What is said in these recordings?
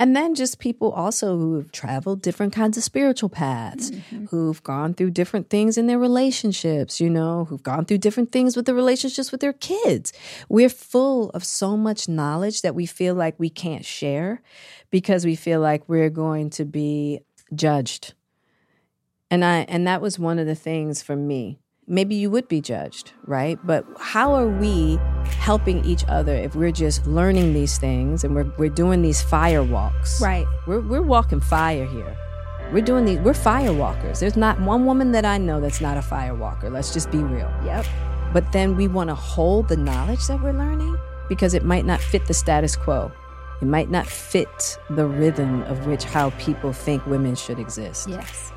And then just people also who have traveled different kinds of spiritual paths, mm-hmm. who've gone through different things in their relationships, you know, who've gone through different things with the relationships with their kids. We're full of so much knowledge that we feel like we can't share because we feel like we're going to be judged. And I and that was one of the things for me maybe you would be judged, right? But how are we helping each other if we're just learning these things and we're, we're doing these fire walks? Right. We're, we're walking fire here. We're doing these, we're fire walkers. There's not one woman that I know that's not a fire walker. Let's just be real. Yep. But then we want to hold the knowledge that we're learning because it might not fit the status quo. It might not fit the rhythm of which how people think women should exist. Yes.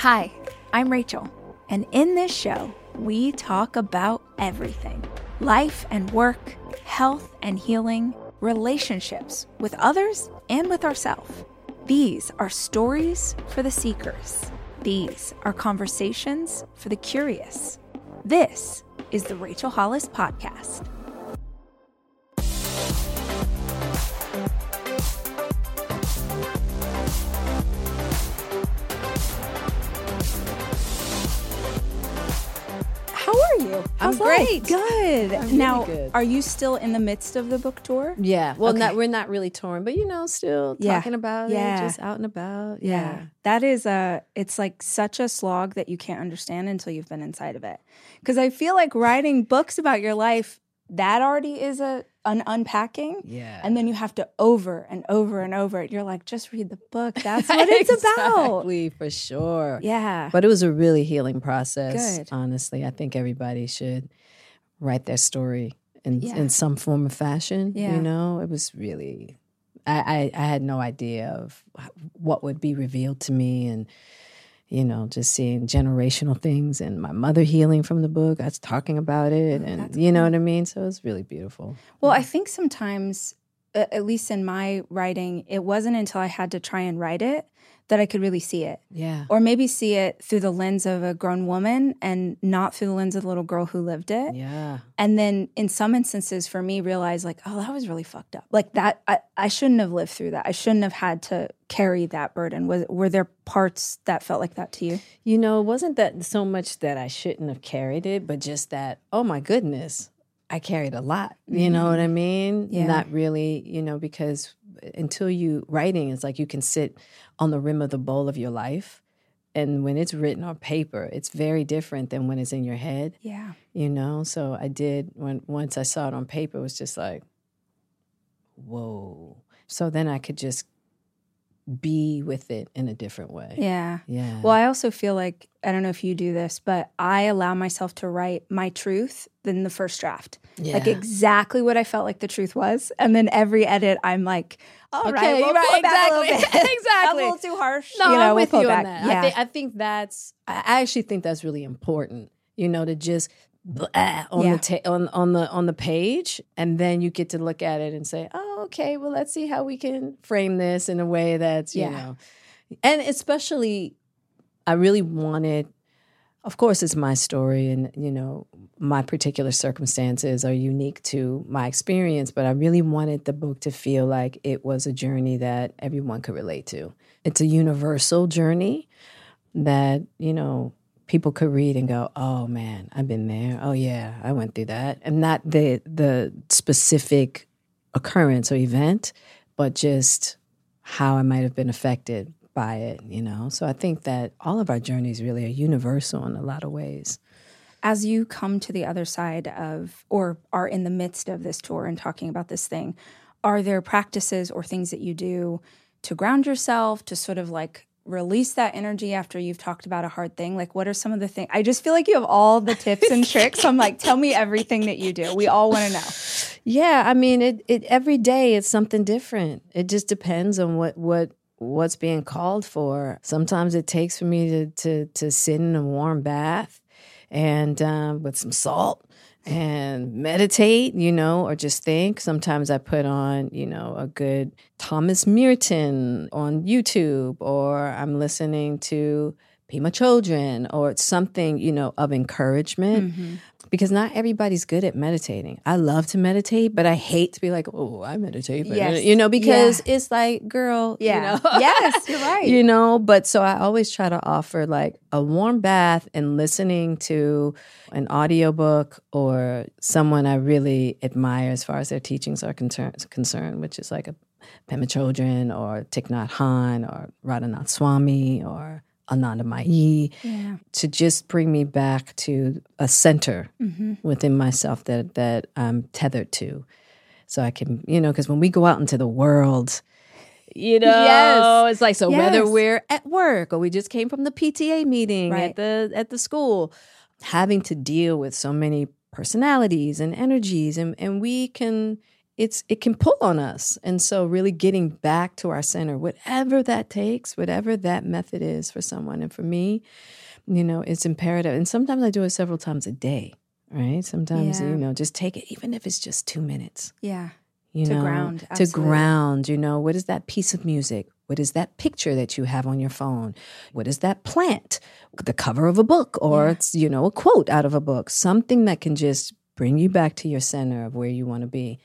Hi, I'm Rachel, and in this show, we talk about everything life and work, health and healing, relationships with others and with ourselves. These are stories for the seekers. These are conversations for the curious. This is the Rachel Hollis Podcast. You? I'm great. Good. I'm now, really good. are you still in the midst of the book tour? Yeah. Well, okay. not we're not really torn, but you know, still yeah. talking about yeah. it, just out and about. Yeah. yeah. That is a it's like such a slog that you can't understand until you've been inside of it. Cuz I feel like writing books about your life that already is a an unpacking. Yeah. And then you have to over and over and over it. You're like, just read the book. That's what it's exactly, about. Exactly, for sure. Yeah. But it was a really healing process. Good. Honestly. I think everybody should write their story in yeah. in some form of fashion. Yeah. You know, it was really I, I, I had no idea of what would be revealed to me and you know, just seeing generational things and my mother healing from the book. I was talking about it, oh, and you know what I mean. So it's really beautiful. Well, I think sometimes, at least in my writing, it wasn't until I had to try and write it that I could really see it. Yeah. Or maybe see it through the lens of a grown woman and not through the lens of the little girl who lived it. Yeah. And then in some instances for me realize like, oh, that was really fucked up. Like that I, I shouldn't have lived through that. I shouldn't have had to carry that burden. Was were there parts that felt like that to you? You know, it wasn't that so much that I shouldn't have carried it, but just that, oh my goodness, I carried a lot. You mm-hmm. know what I mean? Yeah. Not really, you know, because until you writing, it's like you can sit on the rim of the bowl of your life. And when it's written on paper, it's very different than when it's in your head. Yeah. You know? So I did when once I saw it on paper, it was just like, whoa. So then I could just be with it in a different way. Yeah. Yeah. Well, I also feel like I don't know if you do this, but I allow myself to write my truth in the first draft. Yeah. Like exactly what I felt like the truth was. And then every edit I'm like, all okay, right, we'll right, exactly. exactly. a little too harsh. No, you know, I'm with we'll you back. on that. Yeah. I, think, I think that's I actually think that's really important. You know, to just blah, on Yeah. the ta- on on the on the page, and then you get to look at it and say, "Oh, okay, well, let's see how we can frame this in a way that's, you Yeah. know, and especially, I really wanted, of course, it's my story, and, you know, my particular circumstances are unique to my experience, but I really wanted the book to feel like it was a journey that everyone could relate to. It's a universal journey that, you know, people could read and go, "Oh man, I've been there. Oh yeah, I went through that." And not the the specific occurrence or event, but just how I might have been affected by it, you know. So I think that all of our journeys really are universal in a lot of ways. as you come to the other side of or are in the midst of this tour and talking about this thing are there practices or things that you do to ground yourself to sort of like release that energy after you've talked about a hard thing like what are some of the things i just feel like you have all the tips and tricks so i'm like tell me everything that you do we all want to know Yeah, I mean, it, it every day it's something different. It just depends on what what what's being called for. Sometimes it takes for me to to to sit in a warm bath and um, with some salt and meditate, you know, or just think. Sometimes I put on, you know, a good Thomas Merton on YouTube, or I'm listening to Pema Chodron, or something, you know, of encouragement because not everybody's good at meditating. I love to meditate, but I hate to be like, oh, I meditate, but Yes. you know, because it's like, girl, yeah you know, yes you're right you know. But so I always try to offer like a warm bath and listening to an audiobook or someone I really admire as far as their teachings are concerned, concerned which is like a Pema Chodron or Thich Nhat Hanh or Radhanath Swami or Ananda Mai yeah to just bring me back to a center Mm-hmm. within myself that that I'm tethered to, so I can you know because when we go out into the world. You know, Yes. it's like so whether we're at work or we just came from the PTA meeting Right. at the at the school, having to deal with so many personalities and energies, and and we can it's it can pull on us, and so really getting back to our center, whatever that takes, whatever that method is for someone, and for me, you know, it's imperative. And sometimes I do it several times a day, right? Sometimes, Yeah. you know, just take it, even if it's just two minutes, yeah you To know, ground, to absolutely. ground, you know, what is that piece of music? What is that picture that you have on your phone? What is that plant? The cover of a book, or Yeah. it's, you know, a quote out of a book, something that can just bring you back to your center of where you want to be.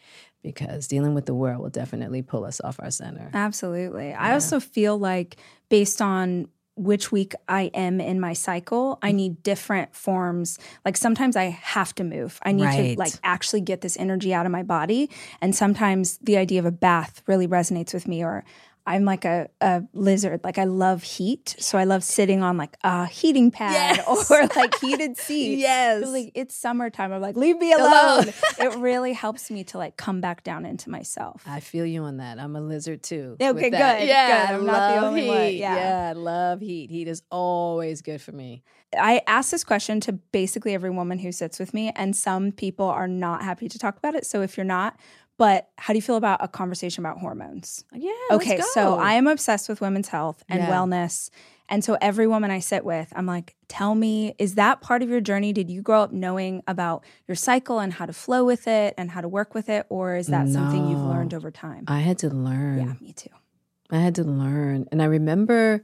Because dealing with the world will definitely pull us off our center. Absolutely. I also feel like based on which week I am in my cycle, I mm. need different forms. Like sometimes I have to move. I need Right. to like actually get this energy out of my body. And sometimes the idea of a bath really resonates with me or I'm like a, a lizard. Like I love heat. So I love sitting on like a heating pad Yes. or like heated seats. Yes. Feel Like it's summertime. I'm like, leave me alone. Alone. it really helps me to like come back down into myself. I feel you on that. I'm a lizard too. Okay, with that. good, Yeah, good. I'm not the only heat. one. Yeah. I love heat. Heat is always good for me. I ask this question to basically every woman who sits with me, and some people are not happy to talk about it. So if you're not, but how do you feel about a conversation about hormones? Yeah. okay, so I am obsessed with women's health and Yeah. wellness. And so every woman I sit with, I'm like, tell me, is that part of your journey? Did you grow up knowing about your cycle and how to flow with it and how to work with it? Or is that something you've learned over time? I had to learn. yeah, me too. I had to learn. And I remember,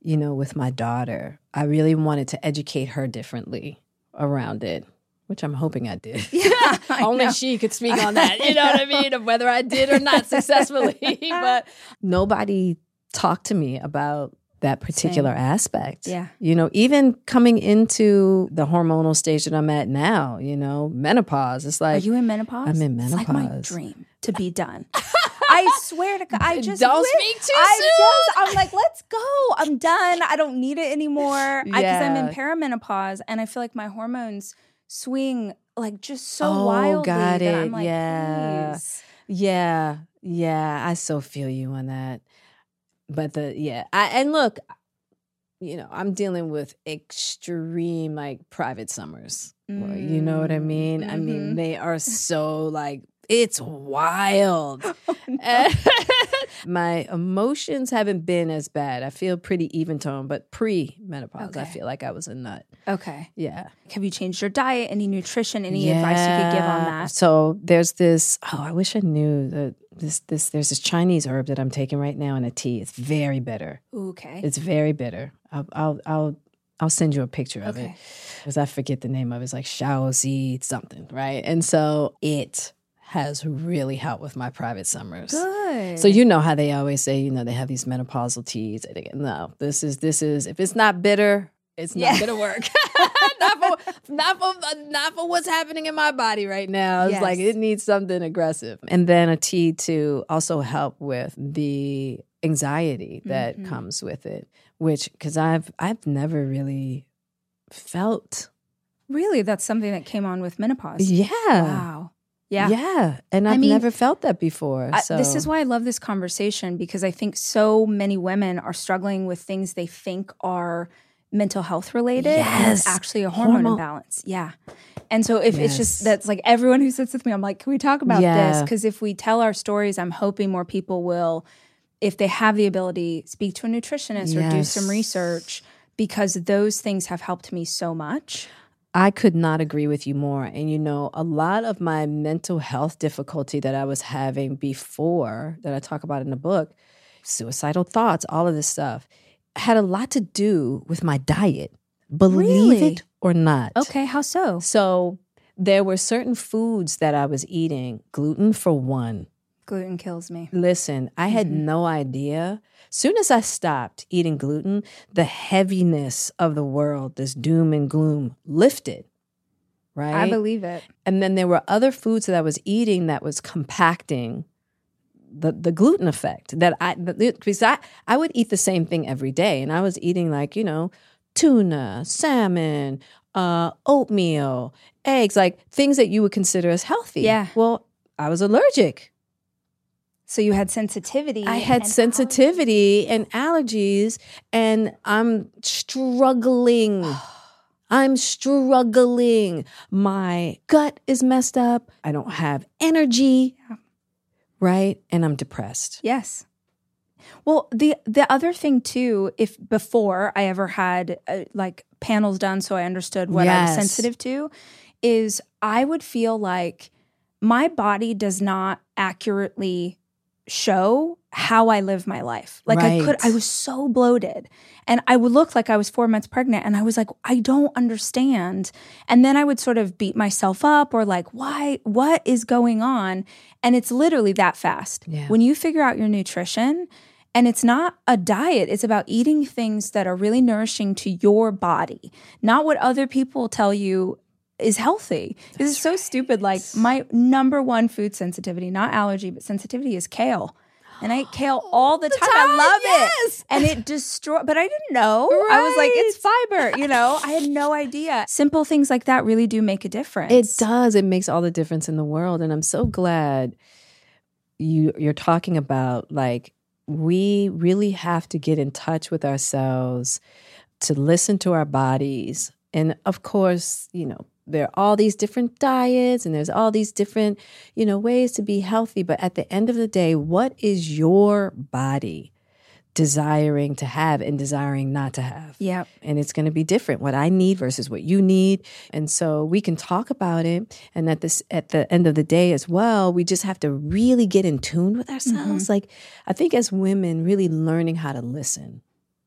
you know, with my daughter, I really wanted to educate her differently around it, which I'm hoping I did. Yeah, I Only know. she could speak on that. You know what I mean? Of whether I did or not successfully. but nobody talked to me about that particular aspect. Yeah. You know, even coming into the hormonal stage that I'm at now, you know, menopause, it's like Are you in menopause? I'm in menopause. It's like my dream to be done. I swear to God, I just Don't wish- speak too I soon. just, I'm like, let's go. I'm done. I don't need it anymore because I'm in Yeah. perimenopause, and I feel like my hormones swing like just so Oh, wildly got that I'm it. like, Yeah. please. Yeah, yeah, I so feel you on that. But the yeah, I and look, you know, I'm dealing with extreme like private summers. Well, You know what I Mm, mean? I mean, they are so like it's wild. Oh, no. My emotions haven't been as bad. I feel pretty even tone, but pre menopause, I feel like I was a nut. okay. Yeah. Have you changed your diet? Any nutrition? Any advice you could give on that? So there's this. Oh, I wish I knew the this this there's this Chinese herb that I'm taking right now in a tea. It's very bitter. Okay. It's very bitter. I'll I'll I'll, I'll send you a picture of it because I forget the name of it. It's like Shaozi something, right? And so it has really helped with my private summers. Good. So you know how they always say, you know, they have these menopausal teas. No, this is this is if it's not bitter, it's Yeah. not gonna work. not for not for not for what's happening in my body right now. It's like it needs something aggressive. And then a tea to also help with the anxiety that Mhm. comes with it. Which because I've I've never really felt really, that's something that came on with menopause. yeah. Wow. Yeah. Yeah. And I I've mean, never felt that before. I- this is why I love this conversation because I think so many women are struggling with things they think are mental health related. Yes. it's actually a hormone Hormone- imbalance. Yeah. And so if it's just that's like everyone who sits with me, I'm like, can we talk about this? Because if we tell our stories, I'm hoping more people will, if they have the ability, speak to a nutritionist or do some research because those things have helped me so much. I could not agree with you more. And you know, a lot of my mental health difficulty that I was having before that I talk about in the book, suicidal thoughts, all of this stuff, had a lot to do with my diet. Believe Really? it or not. Okay, how so? So there were certain foods that I was eating, gluten for one. Gluten kills me. Listen, I had Mm-hmm. no idea. Soon as I stopped eating gluten, the heaviness of the world, this doom and gloom, lifted. Right? I believe it. and then there were other foods that I was eating that was compacting the the gluten effect. That I because I I would eat the same thing every day, and I was eating like you know tuna, salmon, uh, oatmeal, eggs, like things that you would consider as healthy. Yeah. Well, I was allergic. So you had sensitivity. I had and sensitivity and allergies, and I'm struggling. I'm struggling. My gut is messed up. I don't have energy. Yeah. Right? And I'm depressed. Yes. Well, the the other thing too, if before I ever had uh, like panels done, so I understood what I was sensitive to, is I would feel like my body does not accurately show how I live my life. Like I could, I was so bloated, and I would look like I was four months pregnant, and I was like, I don't understand. And then I would sort of beat myself up, or like, why? What is going on? And it's literally that fast. Yeah. When you figure out your nutrition, and it's not a diet, it's about eating things that are really nourishing to your body, not what other people tell you is healthy. This is so stupid. Like, my number one food sensitivity, not allergy, but sensitivity is kale. And I eat kale all the, time. I love yes. it. And it destroys, but I didn't know. I was like, it's fiber, you know. I had no idea. Simple things like that really do make a difference. It does. It makes all the difference in the world. And I'm so glad you you're talking about like we really have to get in touch with ourselves to listen to our bodies. And of course, you know, there are all these different diets and there's all these different, you know, ways to be healthy, but at the end of the day, what is your body desiring to have and desiring not to have? Yep. and it's going to be different what i need versus what you need and so we can talk about it and at this at the end of the day as well we just have to really get in tune with ourselves like i think as women really learning how to listen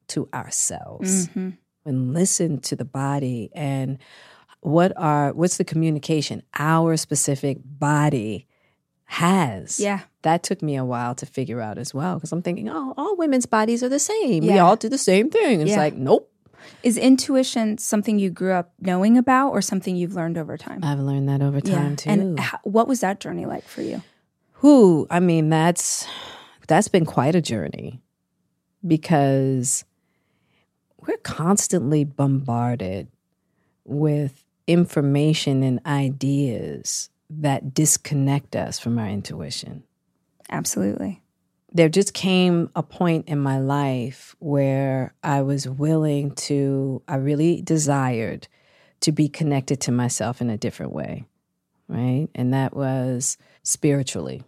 to ourselves Mhm. and listen to the body and what are what's the communication our specific body has Yeah. that took me a while to figure out as well because i'm thinking oh all women's bodies are the same we all do the same thing it's Yeah. like nope Is intuition something you grew up knowing about or something you've learned over time? I've learned that over time too. And h- what was that journey like for you? Who, I mean, that's that's been quite a journey because we're constantly bombarded with information and ideas that disconnect us from our intuition. Absolutely. There just came a point in my life where I was willing to, I really desired to be connected to myself in a different way, right? And that was spiritually,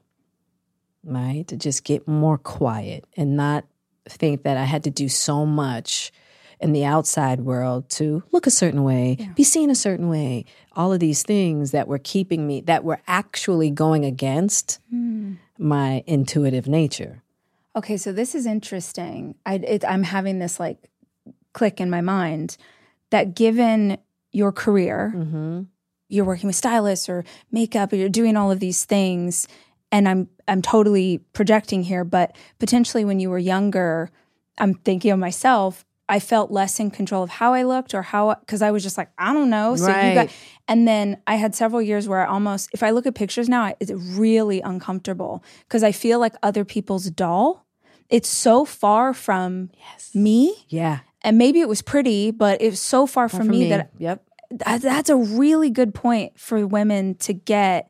right? To just get more quiet and not think that I had to do so much in the outside world to look a certain way, Yeah. be seen a certain way, all of these things that were keeping me, that were actually going against my intuitive nature. Okay, so this is interesting. I, it, I'm having this like click in my mind that given your career, Mm-hmm. you're working with stylists or makeup, or you're doing all of these things, and I'm I'm totally projecting here, but potentially when you were younger, I'm thinking of myself. I felt less in control of how I looked or how because I was just like I don't know. So you got, Right. and then I had several years where I almost, if I look at pictures now, it's really uncomfortable because I feel like other people's doll. It's so far from Yes. me, Yeah. and maybe it was pretty, but it was so far from For me, that Yep. that- that's a really good point for women to get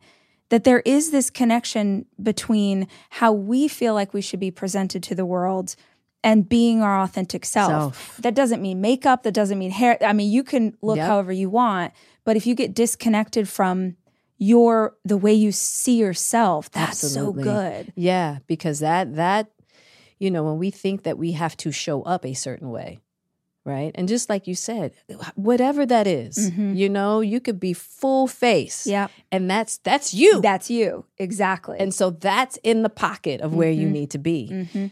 that there is this connection between how we feel like we should be presented to the world and being our authentic self. Self. That doesn't mean makeup, that doesn't mean hair. I mean, you can look Yep. however you want, but if you get disconnected from your the way you see yourself, that's Absolutely. so good. Yeah, because that that you know, when we think that we have to show up a certain way, right? And just like you said, whatever that is, Mhm. you know, you could be full face. Yeah. And that's that's you. That's you. Exactly. and so that's in the pocket of where you Mhm. need to be. Mhm.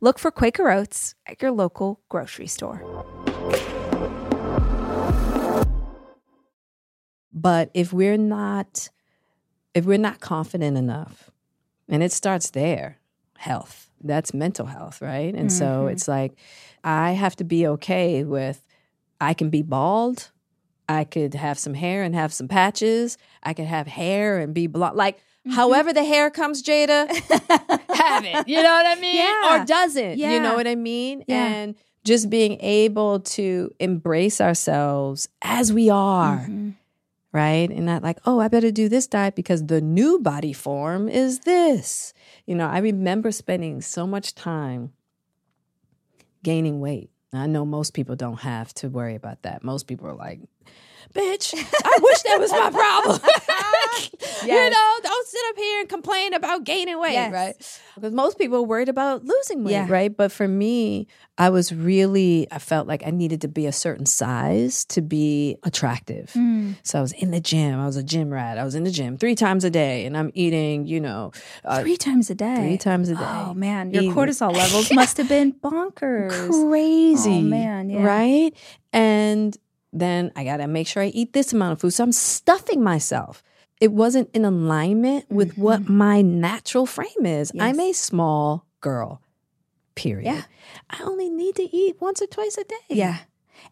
Look for Quaker Oats at your local grocery store. But if we're not if we're not confident enough, and it starts there, health. That's mental health, right? And so Mhm. it's like I have to be okay with I can be bald, I could have some hair and have some patches, I could have hair and be blonde. Like however the hair comes, Jada, have it. You know what I mean? Yeah. Or doesn't. You know what I mean? Yeah. And just being able to embrace ourselves as we are Mhm. right? And not like, oh, I better do this diet because the new body form is this. You know, I remember spending so much time gaining weight. I know most people don't have to worry about that. Most people are like, bitch, I wish that was my problem. You know, don't sit up here and complain about gaining weight, Yes. right? Because most people are worried about losing weight, Yeah. right? But for me, I was really, I felt like I needed to be a certain size to be attractive. Mm. So I was in the gym. I was a gym rat. I was in the gym three times a day, and I'm eating, you know, uh, Three times a day. three times a day. Oh man, your Eating. cortisol levels must have been bonkers. crazy. Oh, man, yeah. Right? And then I got to make sure I eat this amount of food. So I'm stuffing myself. It wasn't in alignment with what my natural frame is. I'm Mm-hmm. A small girl, period. Yeah. I only need to eat once or twice a day. Yeah.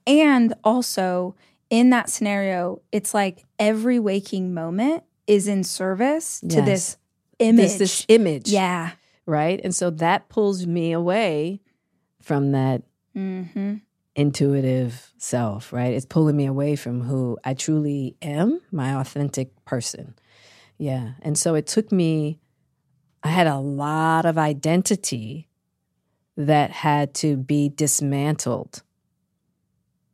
And also in that scenario, it's like every waking moment is in service to this image. This, this image. yeah. Right. And so that pulls me away from that Mm-hmm. Intuitive self, right? It's pulling me away from who I truly am, my authentic person. Yeah. And so it took me, I had a lot of identity that had to be dismantled,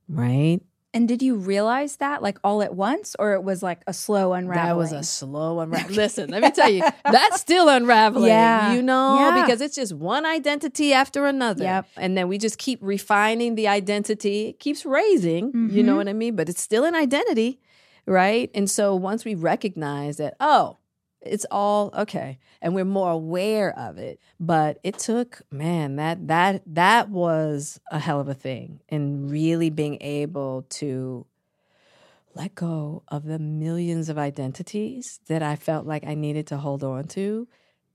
right? And did you realize that like all at once, or it was like a slow unraveling? That was a slow unraveling. Listen, let me tell you, that's still unraveling. Yeah. You know, Yeah. because it's just one identity after another. Yep. And then we just keep refining the identity. It keeps raising, you know Mhm. what I mean? But it's still an identity, right? And so once we recognize that, oh, it's all okay and we're more aware of it but it took man that that that was a hell of a thing and really being able to let go of the millions of identities that I felt like I needed to hold on to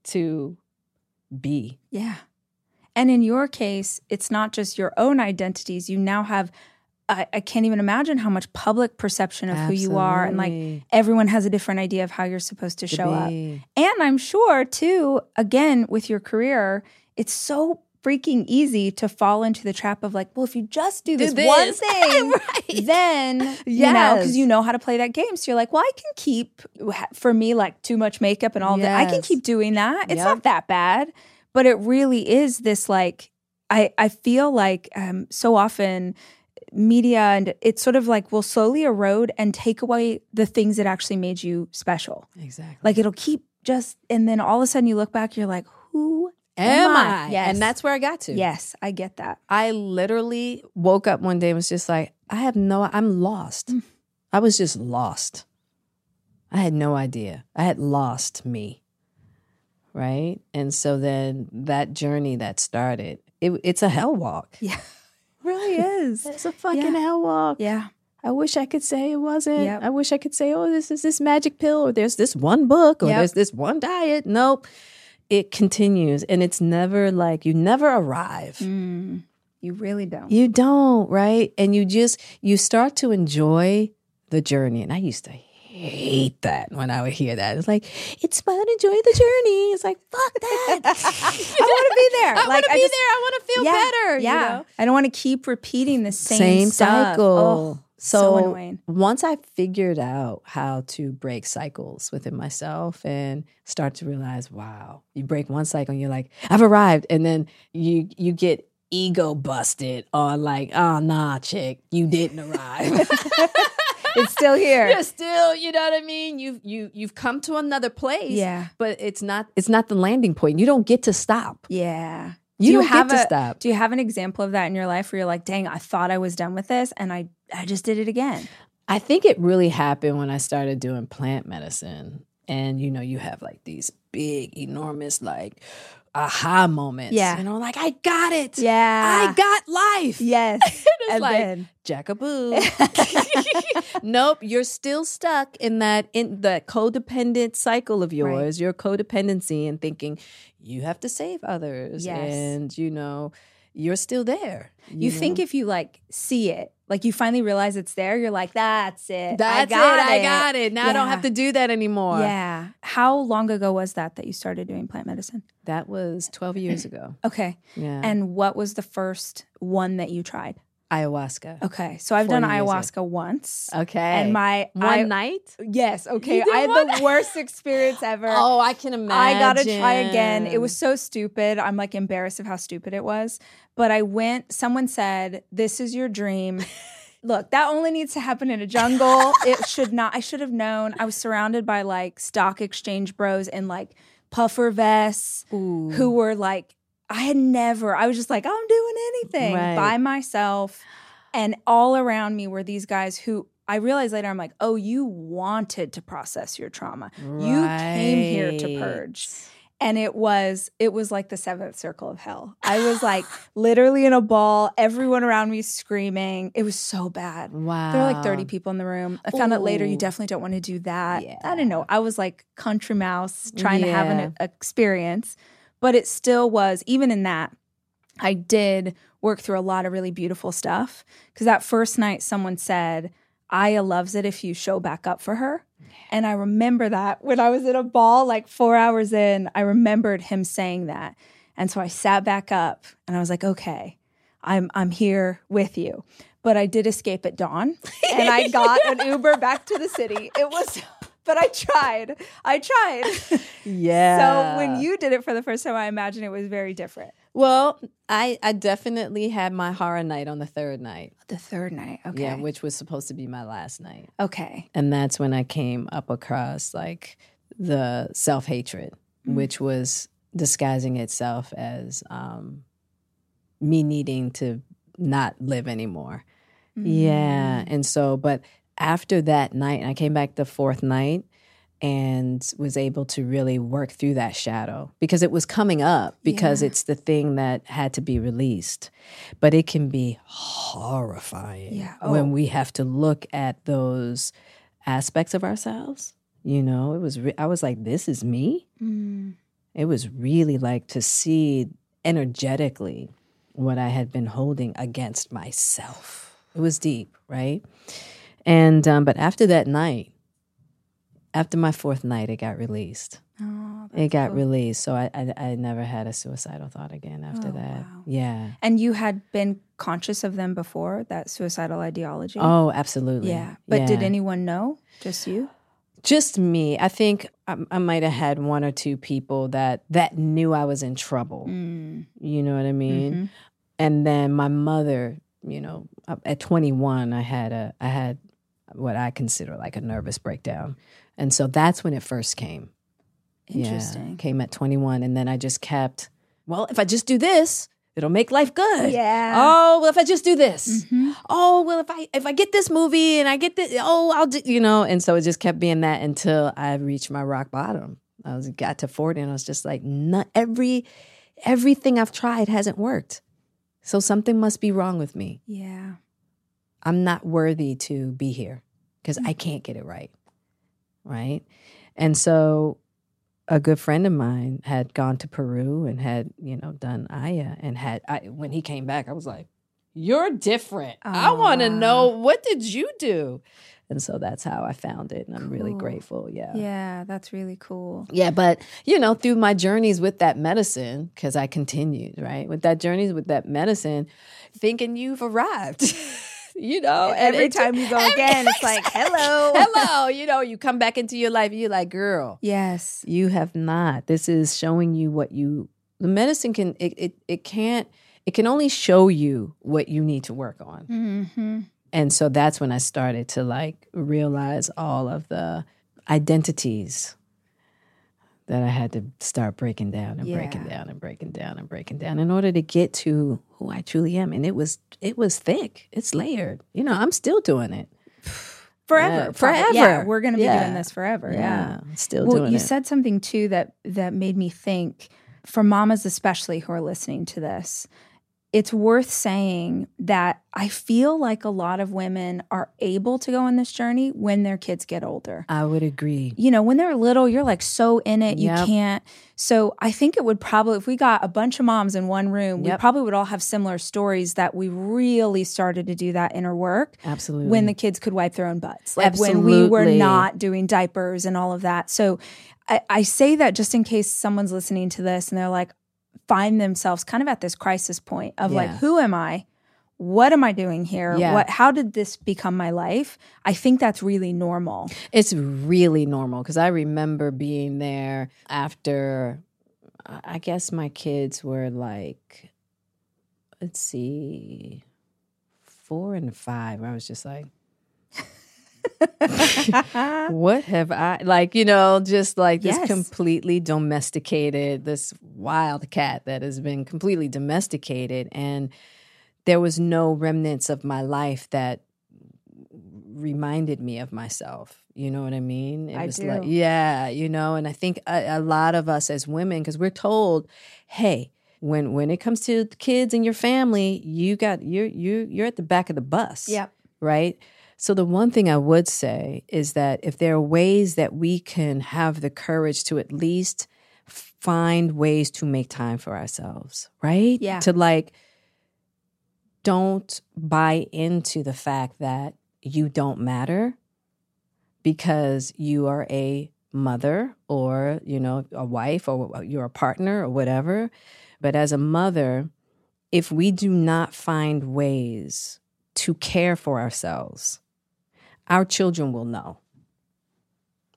to be. Yeah. And in your case, it's not just your own identities. You now have, I, I can't even imagine how much public perception of who you are. And like everyone has a different idea of how you're supposed to To show up. And I'm sure, too, again, with your career, it's so freaking easy to fall into the trap of like, well, if you just do this, one this. thing, Right. then you know, because you know how to play that game. So you're like, well, I can keep for me like too much makeup and all that. I can keep doing that. It's Yep. not that bad, but it really is this like. I I feel like um, so often media and it's sort of like will slowly erode and take away the things that actually made you special. Exactly. Like it'll keep just, and then all of a sudden you look back, you're like, who Am am I? I? Yes. And that's where I got to. Yes, I get that. I literally woke up one day and was just like, I have no, I'm lost. Mm. I was just lost. I had no idea. I had lost me. Right. And so then that journey that started, it, it's a hell walk. Yeah, really is. It's a fucking Yeah. hell walk. Yeah, I wish I could say it wasn't. Yep. I wish I could say, oh, this is this magic pill, or there's this one book, or Yep. there's this one diet. Nope. It continues. And it's never like you never arrive. Mm, you really don't. You don't, right? And you just you start to enjoy the journey. And I used to hate that when I would hear that. It's like, it's fun, enjoy the journey. It's like, fuck that. I want to be there. I like want to be just- there. I want to feel yeah, better. Yeah, You know? I don't want to keep repeating the same, Same cycle. Oh, so, So, annoying. once I figured out how to break cycles within myself and start to realize, wow, you break one cycle and you're like, I've arrived. And then you you get ego busted on like, oh nah, chick, you didn't arrive. It's still here. You're still, you know what I mean? You've you you've come to another place. Yeah. But it's not it's not the landing point. You don't get to stop. Yeah. You do you don't have get to stop. Do you have an example of that in your life where you're like, dang, I thought I was done with this and I I just did it again. I think it really happened when I started doing plant medicine. And you know, you have like these big, enormous, like aha moments. Yeah. You know, like I got it. Yeah. I got life. Yes. And like then jackaboo. nope, you're still stuck in that in that codependent cycle of yours, your codependency and thinking you have to save others. Yes. And you know, you're still there. you think if you like see it, like you finally realize it's there, you're like, that's it. that's I got it, it. I got it. Now I don't have to do that anymore. Yeah. How long ago was that that you started doing plant medicine? That was 12 years ago. Okay. Yeah. And what was the first one that you tried? Ayahuasca. Okay. So I've done ayahuasca once. Okay. And my one I- night? Yes, okay. I had one? the worst experience ever. Oh, I can imagine. I gotta try again. It was so stupid. I'm like embarrassed of how stupid it was. But I went, someone said, This is your dream. Look, that only needs to happen in a jungle. it should not, I should have known. I was surrounded by like stock exchange bros in like puffer vests who were like, I had never, I was just like, I'm doing anything Right. by myself. And all around me were these guys who I realized later, I'm like, oh, you wanted to process your trauma. You came here to purge. And it was, it was like the seventh circle of hell. I was like literally in a ball, everyone around me screaming. It was so bad. Wow. There were like 30 people in the room. I found out later you definitely don't want to do that. Yeah. I don't know. I was like country mouse trying to have an experience, but it still was, even in that, I did work through a lot of really beautiful stuff. Because that first night, someone said, Aya loves it if you show back up for her. And I remember that when I was at a ball, like four hours in, I remembered him saying that. And so I sat back up and I was like, okay, I'm I'm here with you. But I did escape at dawn and I got an Uber back to the city. It was but I tried. I tried. Yeah. So when you did it for the first time, I imagine it was very different. Well, I I definitely had my horror night on the third night. The third night. Okay. Yeah, which was supposed to be my last night. okay. And that's when I came up across like the self hatred, which was disguising itself as um, me needing to not live anymore. Yeah. And so, but after that night, I came back the fourth night and was able to really work through that shadow because it was coming up because Yeah. it's the thing that had to be released. But it can be horrifying Yeah. when Oh. we have to look at those aspects of ourselves. You know, it was, re- I was like, this is me. Mm. It was really like to see energetically what I had been holding against myself. It was deep, right? And um, but after that night, after my fourth night, it got released. Oh, It got released, so I, I I never had a suicidal thought again after Oh, that. wow. Yeah. And you had been conscious of them before that suicidal ideology. Oh, absolutely. yeah. But did anyone know? Just you? Just me. I think I, I might have had one or two people that that knew I was in trouble. Mm. You know what I mean? Mhm. and then my mother you know at 21 i had a i had what i consider like a nervous breakdown and so that's when it first came Yeah, Interesting. came at 21 and then i just kept well if i just do this it'll make life good Yeah. oh well if i just do this Mhm. oh well if i if i get this movie and i get this oh i'll do you know and so it just kept being that until i reached my rock bottom i was got to 40 and i was just like not every everything i've tried hasn't worked so something must be wrong with me Yeah. I'm not worthy to be here because i mm-hmm. can't get it right right? And so a good friend of mine had gone to peru and had you know done aya and had I, when he came back i was like you're different. I Oh, want to know what did you do? And so that's how i found it and i'm really grateful yeah. Yeah, that's really cool. yeah, but you know, through my journeys with that medicine, because I continued, right? With that journeys with that medicine, thinking you've arrived. you know, and Every time you go again, it's like, hello. hello. You know, you come back into your life, you're like, girl, Yes. you have not. This is showing you what you. The medicine can it it it can't. It can only show you what you need to work on. Mm-hmm. And so that's when I started to like realize all of the identities that I had to start breaking down and breaking down and breaking down and breaking down in order to get to who I truly am. And it was it was thick. It's layered. You know, I'm still doing it. Forever. Yeah, forever. Yeah, we're going to be Yeah. doing this forever. Yeah. Still doing it. Well, you it. said something too that that made me think for mamas especially who are listening to this. It's worth saying that I feel like a lot of women are able to go on this journey when their kids get older. I would agree. You know, when they're little, you're like so in it, you can't. So I think it would probably, if we got a bunch of moms in one room, we probably would all have similar stories that we really started to do that inner work Absolutely. when the kids could wipe their own butts, like when we were not doing diapers and all of that. So I, I say that just in case someone's listening to this and they're like, find themselves kind of at this crisis point of like, who am I? What am I doing here? Yeah. What? How did this become my life? I think that's really normal. It's really normal because I remember being there after, I I guess my kids were like, let's see, four and five. I was just like, what have I, like, you know, just like this Yes. completely domesticated, this wild cat that has been completely domesticated. And there was no remnants of my life that reminded me of myself. You know what I mean? It I was do. like, yeah, you know, and I think a, a lot of us as women, because we're told, hey, when when it comes to kids and your family, you got you're you you're at the back of the bus. Yep. Right. So the one thing I would say is that if there are ways that we can have the courage to at least find ways to make time for ourselves, right? Yeah. To like don't buy into the fact that you don't matter because you are a mother or you know a wife or you're a partner or whatever but as a mother if we do not find ways to care for ourselves, our children will know.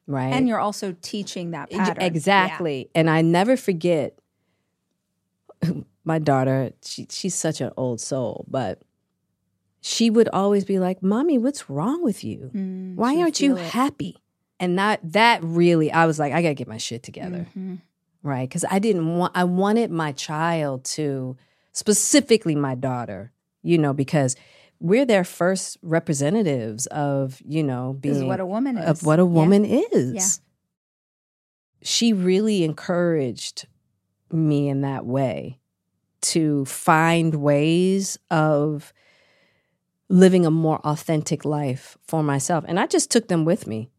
Right. And you're also teaching that pattern. Exactly. And I never forget my daughter, she, she's such an old soul, but she would always be like, Mommy, what's wrong with you? Mm, Why aren't you it. happy? And that that really, I was like, I gotta get my shit together. Mhm. Right. Cause I didn't want I wanted my child to specifically my daughter, you know, because we're their first representatives of, you know, being what a woman is. of what a Yeah. woman is. Yeah. She really encouraged me in that way to find ways of living a more authentic life for myself. And I just took them with me.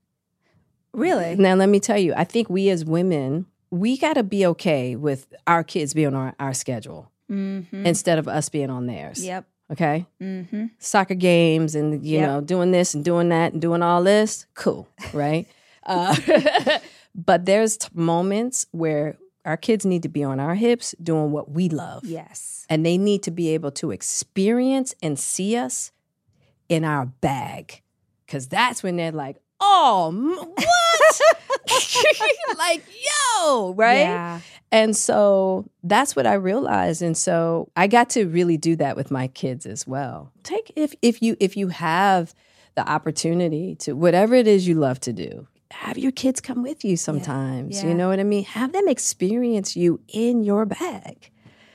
Really? Now, let me tell you, I think we as women, we got to be okay with our kids being on our, our schedule Mm-hmm. instead of us being on theirs. Yep. Okay. Mm-hmm. Soccer games and, you Yep. know, doing this and doing that and doing all this. Cool. Right. uh, but there's t- moments where our kids need to be on our hips doing what we love. Yes. And they need to be able to experience and see us in our bag. Cause that's when they're like, oh, m- what? like, yo, right? Yeah. And so that's what I realized. And so I got to really do that with my kids as well. Take if if you if you have the opportunity to whatever it is you love to do, have your kids come with you sometimes. Yeah. You know what I mean? Have them experience you in your bag.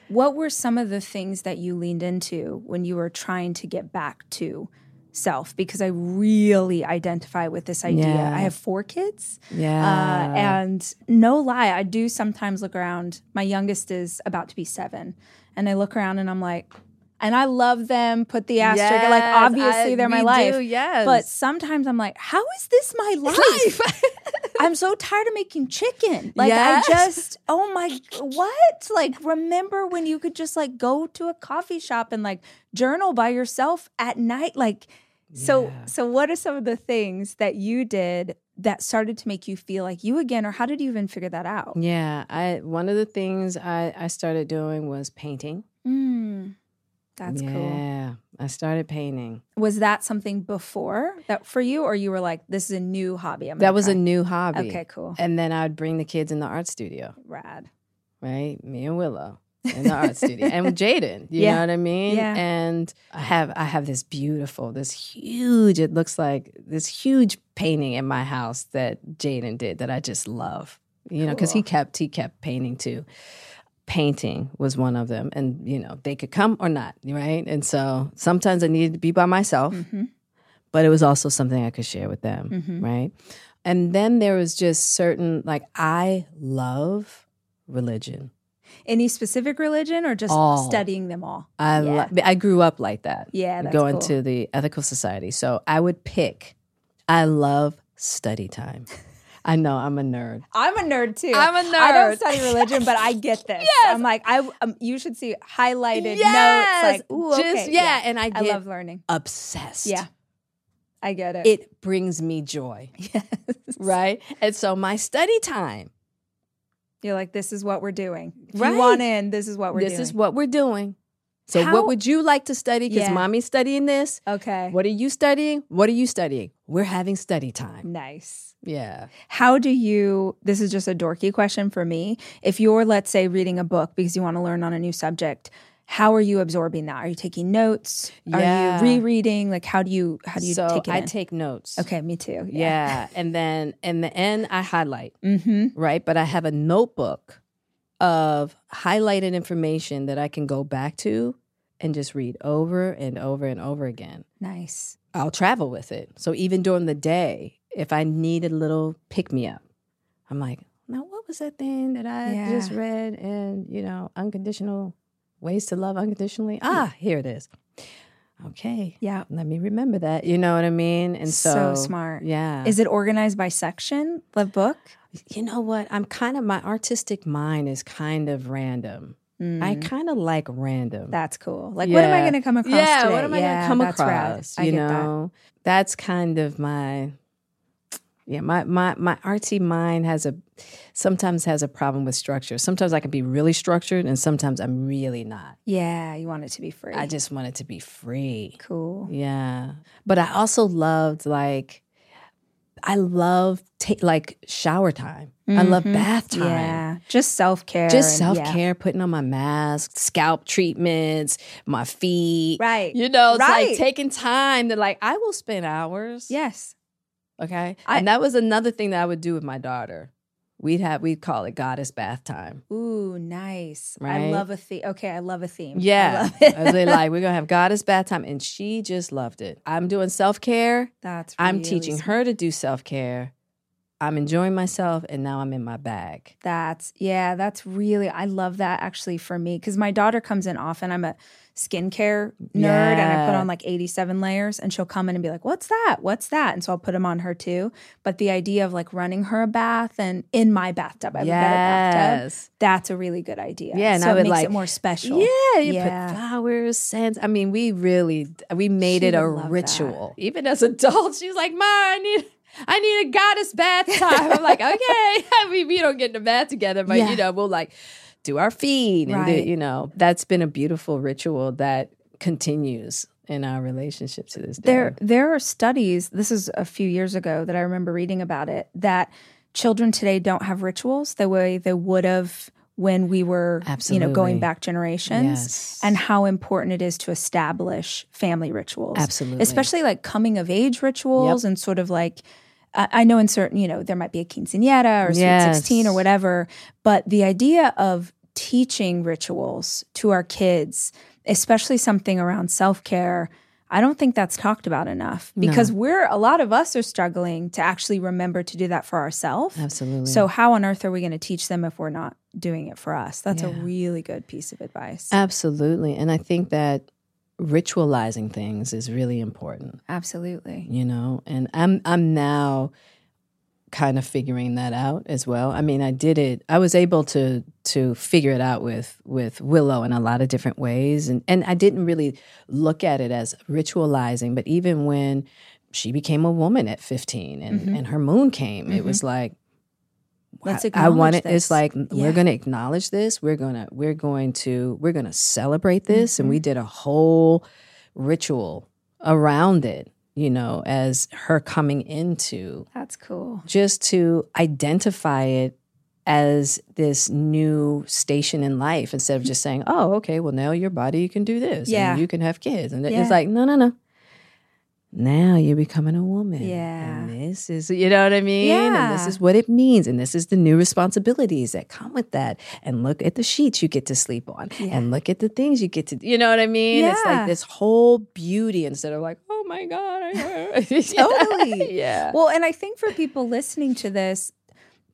What were some of the things that you leaned into when you were trying to get back to self? Because I really identify with this idea. Yeah. I have four kids. Yeah. Uh, and no lie, I do sometimes look around. My youngest is about to be seven. And I look around and I'm like, and I love them, put the asterisk, like obviously I- they're my life. do, yes. But sometimes I'm like, how is this my life? I'm so tired of making chicken. Like Yes. I just, oh my, what? Like remember when you could just like go to a coffee shop and like journal by yourself at night? Like, so, Yeah. so what are some of the things that you did that started to make you feel like you again, or how did you even figure that out? yeah. I one of the things I, I started doing was painting. Mm, that's cool. yeah. I started painting. Was that something before that for you, or you were like, this is a new hobby? I'm That was a new hobby. okay, cool, And then I'd bring the kids in the art studio. rad. right? Me and Willow in the art studio, and Jaden. You Yeah. know what I mean? Yeah. And I have I have this beautiful, this huge. It looks like this huge painting in my house that Jaden did that I just love. You know, because he kept he kept painting too. Painting was one of them, and you know they could come or not, right? And so sometimes I needed to be by myself, Mhm. but it was also something I could share with them, Mhm. right? And then there was just certain like I love religion. Any specific religion, or just All. studying them all? I Yeah. lo- I grew up like that. Yeah, that's going cool. to the ethical society. So I would pick. I love study time. I know I'm a nerd. I'm a nerd too. I'm a I don't study religion, but I get this. Yes. I'm like, I um, you should see highlighted Yes. notes. Like, ooh, Just- okay, yeah, and I I love learning. obsessed. Yeah, I get it. It brings me joy, yes. right? And so my study time. You're like, this is what we're doing. If Right. you want in, this is what we're this doing. This is what we're doing. So How- what would you like to study? Because Yeah. mommy's studying this. okay. What are you studying? What are you studying? We're having study time. Nice. Yeah. How do you, this is just a dorky question for me. If you're, let's say, reading a book because you want to learn on a new subject, how are you absorbing that? Are you taking notes? Yeah. Are you rereading? Like, how do you, how do you so take it I in? take notes. okay, me too. Yeah. and then in the end, I highlight, Mm-hmm. right? But I have a notebook of highlighted information that I can go back to and just read over and over and over again. Nice. I'll travel with it. So even during the day, if I need a little pick me up, I'm like, now what was that thing that I Yeah. just read? And, you know, unconditional ways to love unconditionally. Ah, here it is. Okay. Yeah. Let me remember that. You know what I mean? And so, So smart. Yeah. Is it organized by section, the book? you know what? I'm kind of, my artistic mind is kind of random. I Mm, kind of like random. that's cool. Like, what am I going to come across yeah, today? what am I Yeah, going to come that's rad. across? I You get that. know, that's kind of my Yeah, my my my artsy mind has a sometimes has a problem with structure. Sometimes I can be really structured, and sometimes I'm really not. Yeah, you want it to be free. I just want it to be free. cool. Yeah, but I also loved like I love ta- like shower time. I love bath time. Mm-hmm. Yeah, just self care. Just self care, putting on my mask, scalp treatments, my feet. Right. You know, it's Right. like taking time to like I will spend hours. Yes. Okay. I- and that was another thing that I would do with my daughter. We'd have we'd call it goddess bath time. Ooh, nice. I love a theme. Okay, I love a theme. I Yeah. love it. I was like, we're gonna have goddess bath time. And she just loved it. I'm doing self-care. That's. I'm teaching her to do self-care. I'm enjoying myself and now I'm in my bag. That's yeah, that's really I love that actually for me because my daughter comes in often. I'm a skincare nerd and I put on like 87 layers and she'll come in and be like, What's that? What's that? And so I'll put them on her too. But the idea of like running her a bath and in my bathtub, I have a better bathtub. That's a really good idea. Yeah, and so I it would makes like- it more special. Yeah, you Yeah. put flowers, scents. I mean, we really we made She it a love that. ritual. Even as adults, she's like, "Ma, I need I need a goddess bath time." I'm like, "Okay." I mean, we don't get in the bath together, but Yeah. you know, we'll like do our feed and do, you know, that's been a beautiful ritual that continues in our relationship to this day. There, there are studies. This is a few years ago that I remember reading about it. That children today don't have rituals the way they would have when we were, you know, going back generations, Yes. and how important it is to establish family rituals. Absolutely. especially like coming of age rituals and sort of like. I I know in certain, you know, there might be a quinceanera or sweet Yes. 16 or whatever, but the idea of teaching rituals to our kids, especially something around self care, I don't think that's talked about enough because we're, a lot of us are struggling to actually remember to do that for ourselves. Absolutely. So, how on earth are we going to teach them if we're not doing it for us? That's a really good piece of advice. Absolutely. And I think that ritualizing things is really important. Absolutely. you know and i'm i'm now kind of figuring that out as well i mean i did it i was able to to figure it out with with willow in a lot of different ways and and i didn't really look at it as ritualizing but even when she became a woman at 15 and Mm-hmm. and her moon came it was like Let's I- I want it. It's like Yeah. we're going to acknowledge this. We're gonna we're going to we're going to celebrate this, and we Mm-hmm. did a whole ritual around it. You know, as her coming into That's cool. just to identify it as this new station in life instead of just saying, "Oh, okay, well now your body you can do this, Yeah. and you can have kids," and Yeah. it's like, no, no, no. Now you're becoming a woman. Yeah. And this is, you know what I mean? Yeah. And this is what it means. And this is the new responsibilities that come with that. And look at the sheets you get to sleep on. And look at the things you get to, you know what I mean? Yeah. It's like this whole beauty instead of like, oh my God. I- Totally. yeah. Well, and I think for people listening to this,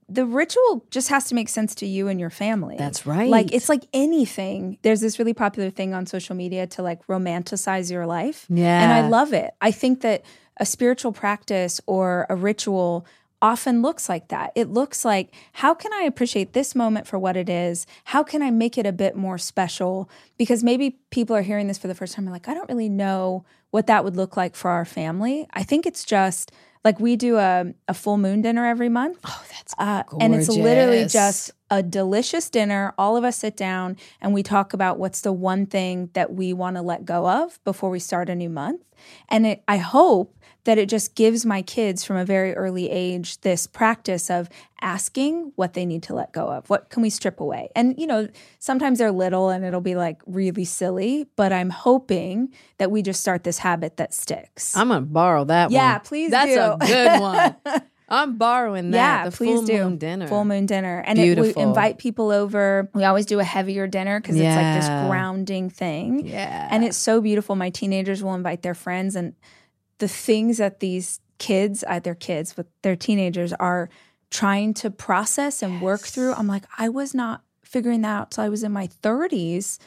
the ritual just has to make sense to you and your family. That's right. Like it's like anything. There's this really popular thing on social media to like romanticize your life. Yeah. And I love it. I think that a spiritual practice or a ritual often looks like that. It looks like how can I appreciate this moment for what it is? How can I make it a bit more special? Because maybe people are hearing this for the first time and like, I don't really know what that would look like for our family. I think it's just like we do a, a full moon dinner every month. Oh, that's Uh, and it's literally just a delicious dinner. All of us sit down and we talk about what's the one thing that we want to let go of before we start a new month. And it, I hope that it just gives my kids from a very early age this practice of asking what they need to let go of. What can we strip away? And, you know, sometimes they're little and it'll be like really silly, but I'm hoping that we just start this habit that sticks. I'm gonna borrow that one. Yeah, please That's do. a good one. I'm borrowing that. Yeah, the please full do. moon dinner. Full moon dinner. And it, we invite people over. We always do a heavier dinner because it's like this grounding thing. Yeah. And it's so beautiful. My teenagers will invite their friends, and the things that these kids, uh, their kids, but their teenagers are trying to process and work through. I'm like, I was not figuring that out till I was in my 30s.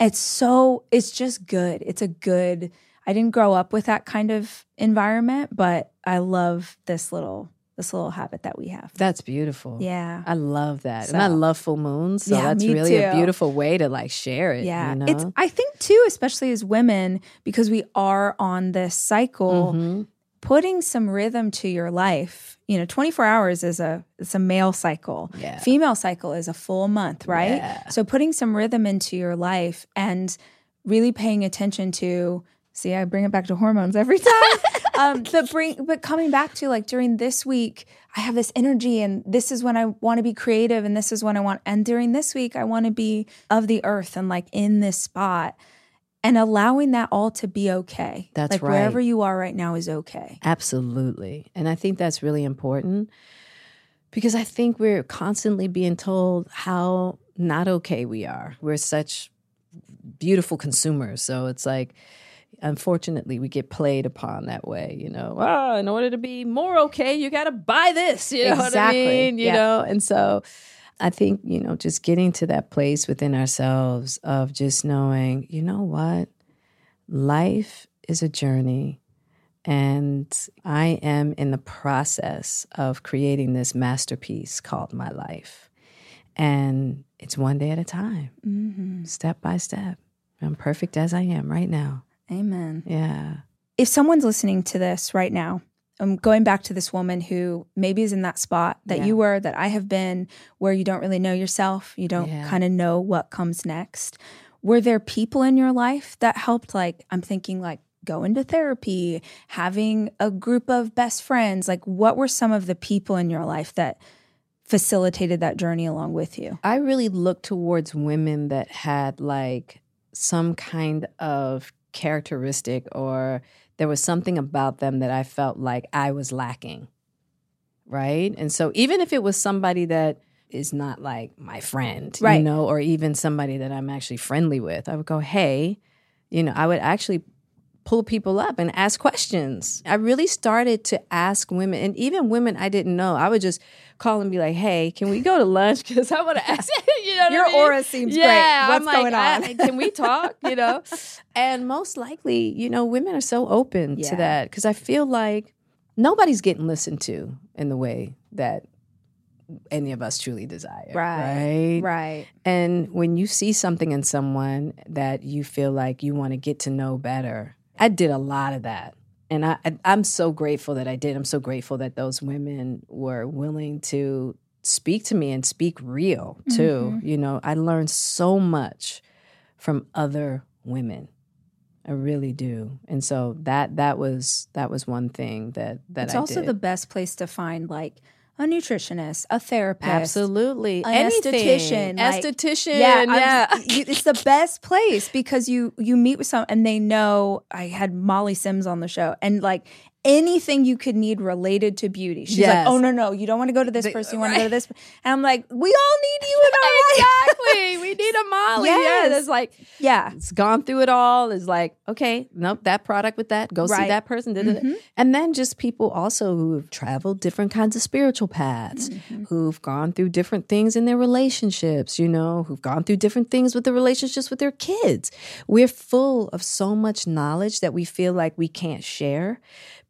It's so, it's just good. It's a good, I didn't grow up with that kind of environment, but I love this little, this little habit that we have. That's beautiful. Yeah. I love that. and I love full moons. So Yeah, that's really a beautiful way to like share it. Yeah. You know? It's I think too, especially as women, because we are on this cycle, Mhm. putting some rhythm to your life. You know, 24 hours is a it's a male cycle. Yeah. Female cycle is a full month, right? Yeah. So putting some rhythm into your life and really paying attention to see I bring it back to hormones every time. um but bring but coming back to like during this week I have this energy and this is when I want to be creative and this is when I want and during this week I want to be of the earth and like in this spot and allowing that all to be okay. That's like right. wherever you are right now is okay. Absolutely. And I think that's really important because I think we're constantly being told how not okay we are. We're such beautiful consumers. So it's like, unfortunately, we get played upon that way, you know. Oh, in order to be more okay, you got to buy this, you know what I mean? You Yeah. know, and so I think, you know, just getting to that place within ourselves of just knowing, you know what? Life is a journey. And I am in the process of creating this masterpiece called my life. And it's one day at a time, Mm-hmm. step by step. I'm perfect as I am right now. Amen. Yeah. If someone's listening to this right now, I'm going back to this woman who maybe is in that spot that Yeah. you were, that I have been, where you don't really know yourself, you don't Yeah. kind of know what comes next. Were there people in your life that helped? Like, I'm thinking, like, going to therapy, having a group of best friends. Like, what were some of the people in your life that facilitated that journey along with you? I really look towards women that had like some kind of characteristic or there was something about them that I felt like I was lacking. Right. And so even if it was somebody that is not like my friend, Right. you know, or even somebody that I'm actually friendly with, I would go, hey, you know, I would actually pull people up and ask questions. I really started to ask women, and even women I didn't know. I would just call and be like, "Hey, can we go to lunch? Because I want to ask." you know, what Your I mean? aura seems great. What's I'm like, going on? I- can we talk? You know, and most likely, you know, women are so open Yeah. to that because I feel like nobody's getting listened to in the way that any of us truly desire. Right. Right. Right. And when you see something in someone that you feel like you want to get to know better, I did a lot of that. And I, I, I'm so grateful that I did. I'm so grateful that those women were willing to speak to me and speak real too. Mm-hmm. You know, I learned so much from other women. I really do. And so that that was that was one thing that that It's I also did. the best place to find like a nutritionist, a therapist. Absolutely. An Anything. esthetician, like- Esthetician. Yeah, Yeah. You- it's the best place because you you meet with some and they know. I had Molly Sims on the show, and like anything you could need related to beauty, she's Yes. like, "Oh no, no, you don't want to go to this person. You want to go to this." And I'm like, "We all need you in our life." exactly. We need a Molly. Yeah, Yes. that's like Yeah, it's gone through it all. Is like okay, nope, that product with that. Go see that person. Mhm. And then just people also who've traveled different kinds of spiritual paths, Mm-hmm. who've gone through different things in their relationships. You know, who've gone through different things with the relationships with their kids. We're full of so much knowledge that we feel like we can't share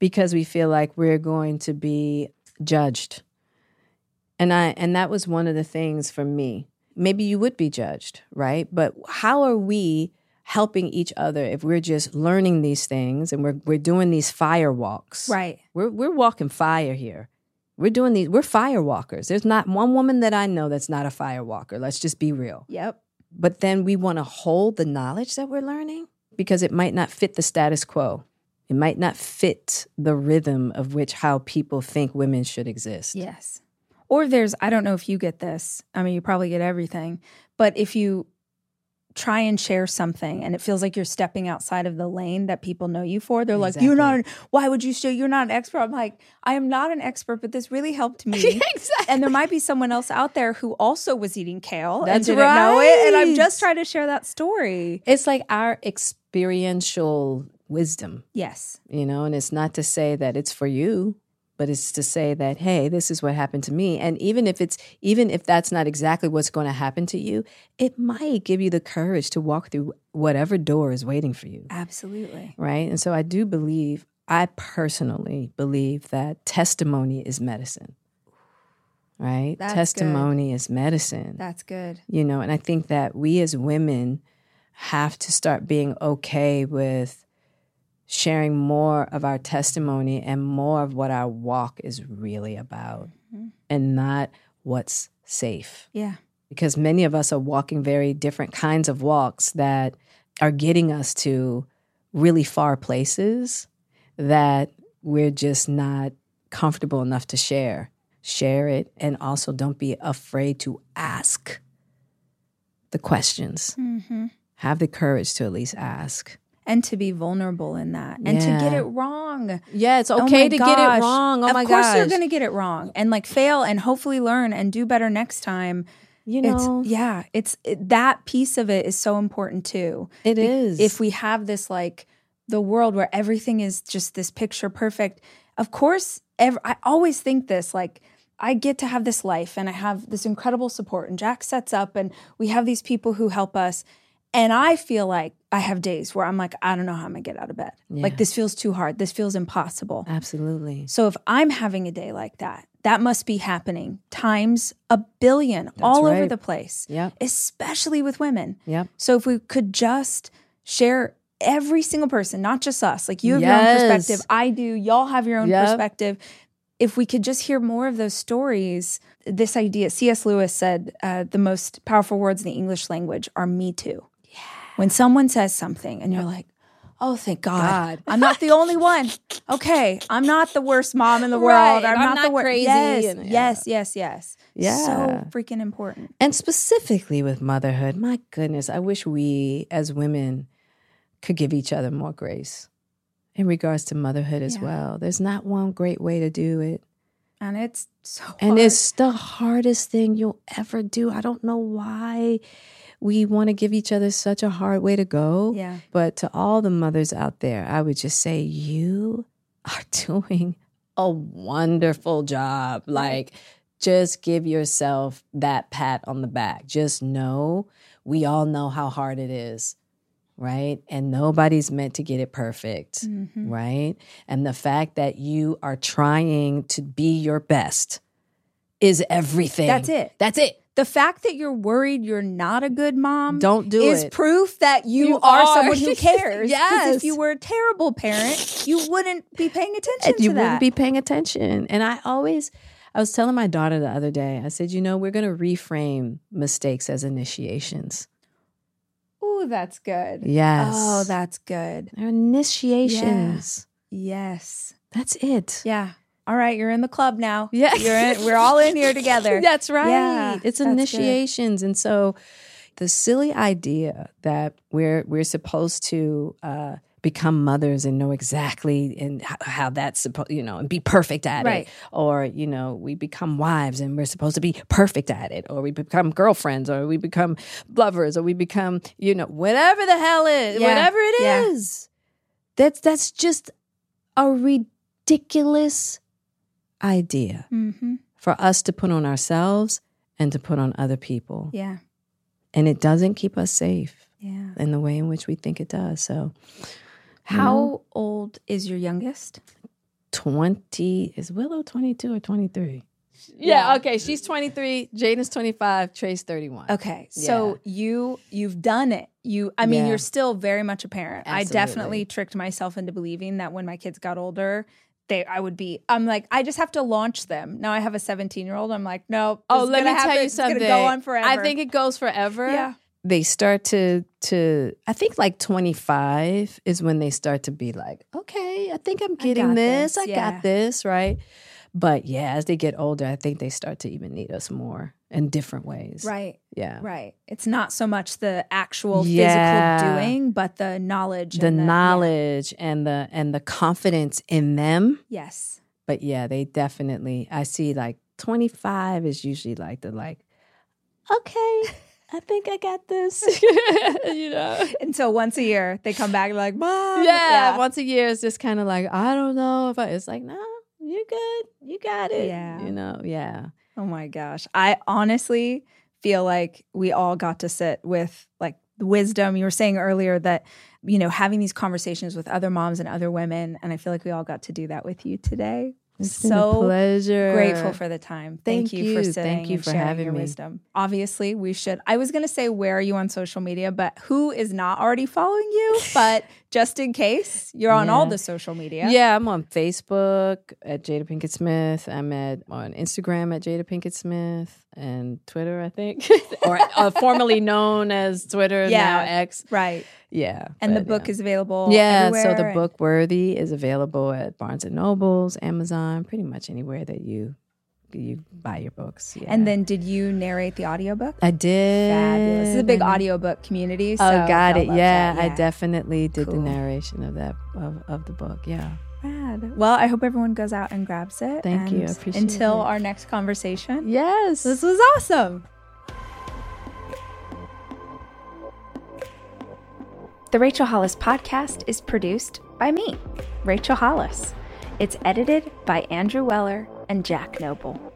because we feel like we're going to be judged. And I and that was one of the things for me. Maybe you would be judged, right? But how are we helping each other if we're just learning these things and we're we're doing these fire walks? right. We're we're walking fire here. We're doing these we're fire walkers. There's not one woman that I know that's not a fire walker. Let's just be real. Yep. But then we want to hold the knowledge that we're learning because it might not fit the status quo. It might not fit the rhythm of which how people think women should exist. Yes. Or there's, I don't know if you get this. I mean, you probably get everything, but if you try and share something and it feels like you're stepping outside of the lane that people know you for, they're like, you're not, an, why would you say you're not an expert? I'm like, I am not an expert, but this really helped me. exactly. and there might be someone else out there who also was eating kale and didn't know it. And I'm just trying to share that story. It's like our experiential wisdom, Yes. you know, and it's not to say that it's for you, but it's to say that, hey, this is what happened to me. And even if it's, even if that's not exactly what's going to happen to you, it might give you the courage to walk through whatever door is waiting for you. Absolutely. Right. And so I do believe, I personally believe that testimony is medicine. Right? That's good. testimony is medicine. That's good. you know and i think that we as women have to start being okay with sharing more of our testimony and more of what our walk is really about Mm-hmm. and not what's safe. Yeah. Because many of us are walking very different kinds of walks that are getting us to really far places that we're just not comfortable enough to share. Share it and also don't be afraid to ask the questions. Mm-hmm. Have the courage to at least ask. And to be vulnerable in that and to get it wrong. Yeah, it's Oh okay to get it wrong. Oh my gosh. of my course gosh. you're going to get it wrong and like fail and hopefully learn and do better next time. you know, It's yeah, it's it, that piece of it is so important too. it Be- is. If we have this like the world where everything is just this picture perfect, of course, ev- I always think this like I get to have this life and I have this incredible support and Jack sets up and we have these people who help us and I feel like I have days where I'm like I don't know how I'm going to get out of bed. Like this feels too hard. This feels impossible. Absolutely. So if I'm having a day like that, that must be happening times a billion all over the place, Yep. especially with women. Yep. So if we could just share every single person, not just us, like you have your own perspective, I do, y'all have your own Yep. perspective. If we could just hear more of those stories, this idea, C.S. Lewis said, uh, the most powerful words in the English language are me too. When someone says something and you're like, oh, thank God, God. I'm not the only one. Okay, I'm not the worst mom in the Right, world. I'm, I'm not, the worst. crazy Yes, and- yeah. yes, yes, yes. Yeah. So freaking important. And specifically with motherhood, my goodness, I wish we as women could give each other more grace in regards to motherhood as Yeah. well. There's not one great way to do it. And it's so And hard. it's the hardest thing you'll ever do. I don't know why we want to give each other such a hard way to go. Yeah. But to all the mothers out there, I would just say you are doing a wonderful job. Like, just give yourself that pat on the back. Just know we all know how hard it is, right? And nobody's meant to get it perfect, Mhm. right? And the fact that you are trying to be your best is everything. That's it. That's it. The fact that you're worried you're not a good mom Don't do is it. proof that you, You are, are. someone who cares. Yes. if you were a terrible parent, you wouldn't be paying attention you wouldn't be paying attention. And I always, I was telling my daughter the other day, I said, you know, we're going to reframe mistakes as initiations. oh, that's good. Yes. Oh, that's good. They're initiations. Yes. That's it. Yeah. All right, you're in the club now. Yeah. You're in, we're all in here together. That's right. Yeah, it's that's good. initiations. And so the silly idea that we're we're supposed to uh, become mothers and know exactly and how, how that's supposed, you know, and be perfect at Right. it. Or, you know, we become wives and we're supposed to be perfect at it. Or we become girlfriends or we become lovers or we become, you know, whatever the hell it Yeah. whatever it is. Yeah. That's that's just a ridiculous idea Mm-hmm. for us to put on ourselves and to put on other people. Yeah. And it doesn't keep us safe Yeah. in the way in which we think it does. So, How old is your youngest? 20 is Willow 22 or 23? Yeah. Yeah, okay. She's 23, Jaden's 25, Trey's 31. Okay. So you you've done it. You I mean Yeah. you're still very much a parent. I definitely tricked myself into believing that when my kids got older, they I would be I'm like I just have to launch them. Now I have a 17-year-old. I'm like, no. Oh, let me tell you something. Go on forever. I think it goes forever. Yeah. They start to to I think like 25 is when they start to be like, okay, I think I'm getting got this. this, I yeah. got this, right? But yeah, as they get older, I think they start to even need us more in different ways. Right. Yeah. Right. It's not so much the actual Yeah. physical doing, but the knowledge The and yeah. knowledge and the and the confidence in them. Yes. But yeah, they definitely I see like 25 is usually like the like, okay, I think I got this. you know. Until so once a year they come back and like, Mom. yeah, once a year it's just kind of like I don't know if I. It's like no, you're good, you got it. Yeah. you know, yeah, Oh my gosh. I honestly feel like we all got to sit with like the wisdom. You were saying earlier that, you know, having these conversations with other moms and other women. And I feel like we all got to do that with you today. It's so pleasure. grateful for the time. Thank, Thank you, for you. sitting Thank you and for having your me. wisdom. Obviously, we should. I was going to say where are you on social media, but who is not already following you? But just in case. You're on all the social media. Yeah, I'm on Facebook at Jada Pinkett Smith. I'm at on Instagram at Jada Pinkett Smith and Twitter, I think, or uh, formerly known as Twitter Yeah. now X. Right. Yeah, And the book yeah. is available. yeah. So the book Worthy is available at Barnes and Nobles, Amazon, pretty much anywhere that you you buy your books. Yeah. And then did you narrate the audiobook? I did. Fabulous. This is a big audiobook community. Oh, so Oh, got it. love Yeah. I definitely did Cool. the narration of that of, of the book. Yeah. Rad. Well, I hope everyone goes out and grabs it. Thank you. I And appreciate Until it. our next conversation. Yes. This was awesome. The Rachel Hollis podcast is produced by me, Rachel Hollis. It's edited by Andrew Weller and Jack Noble.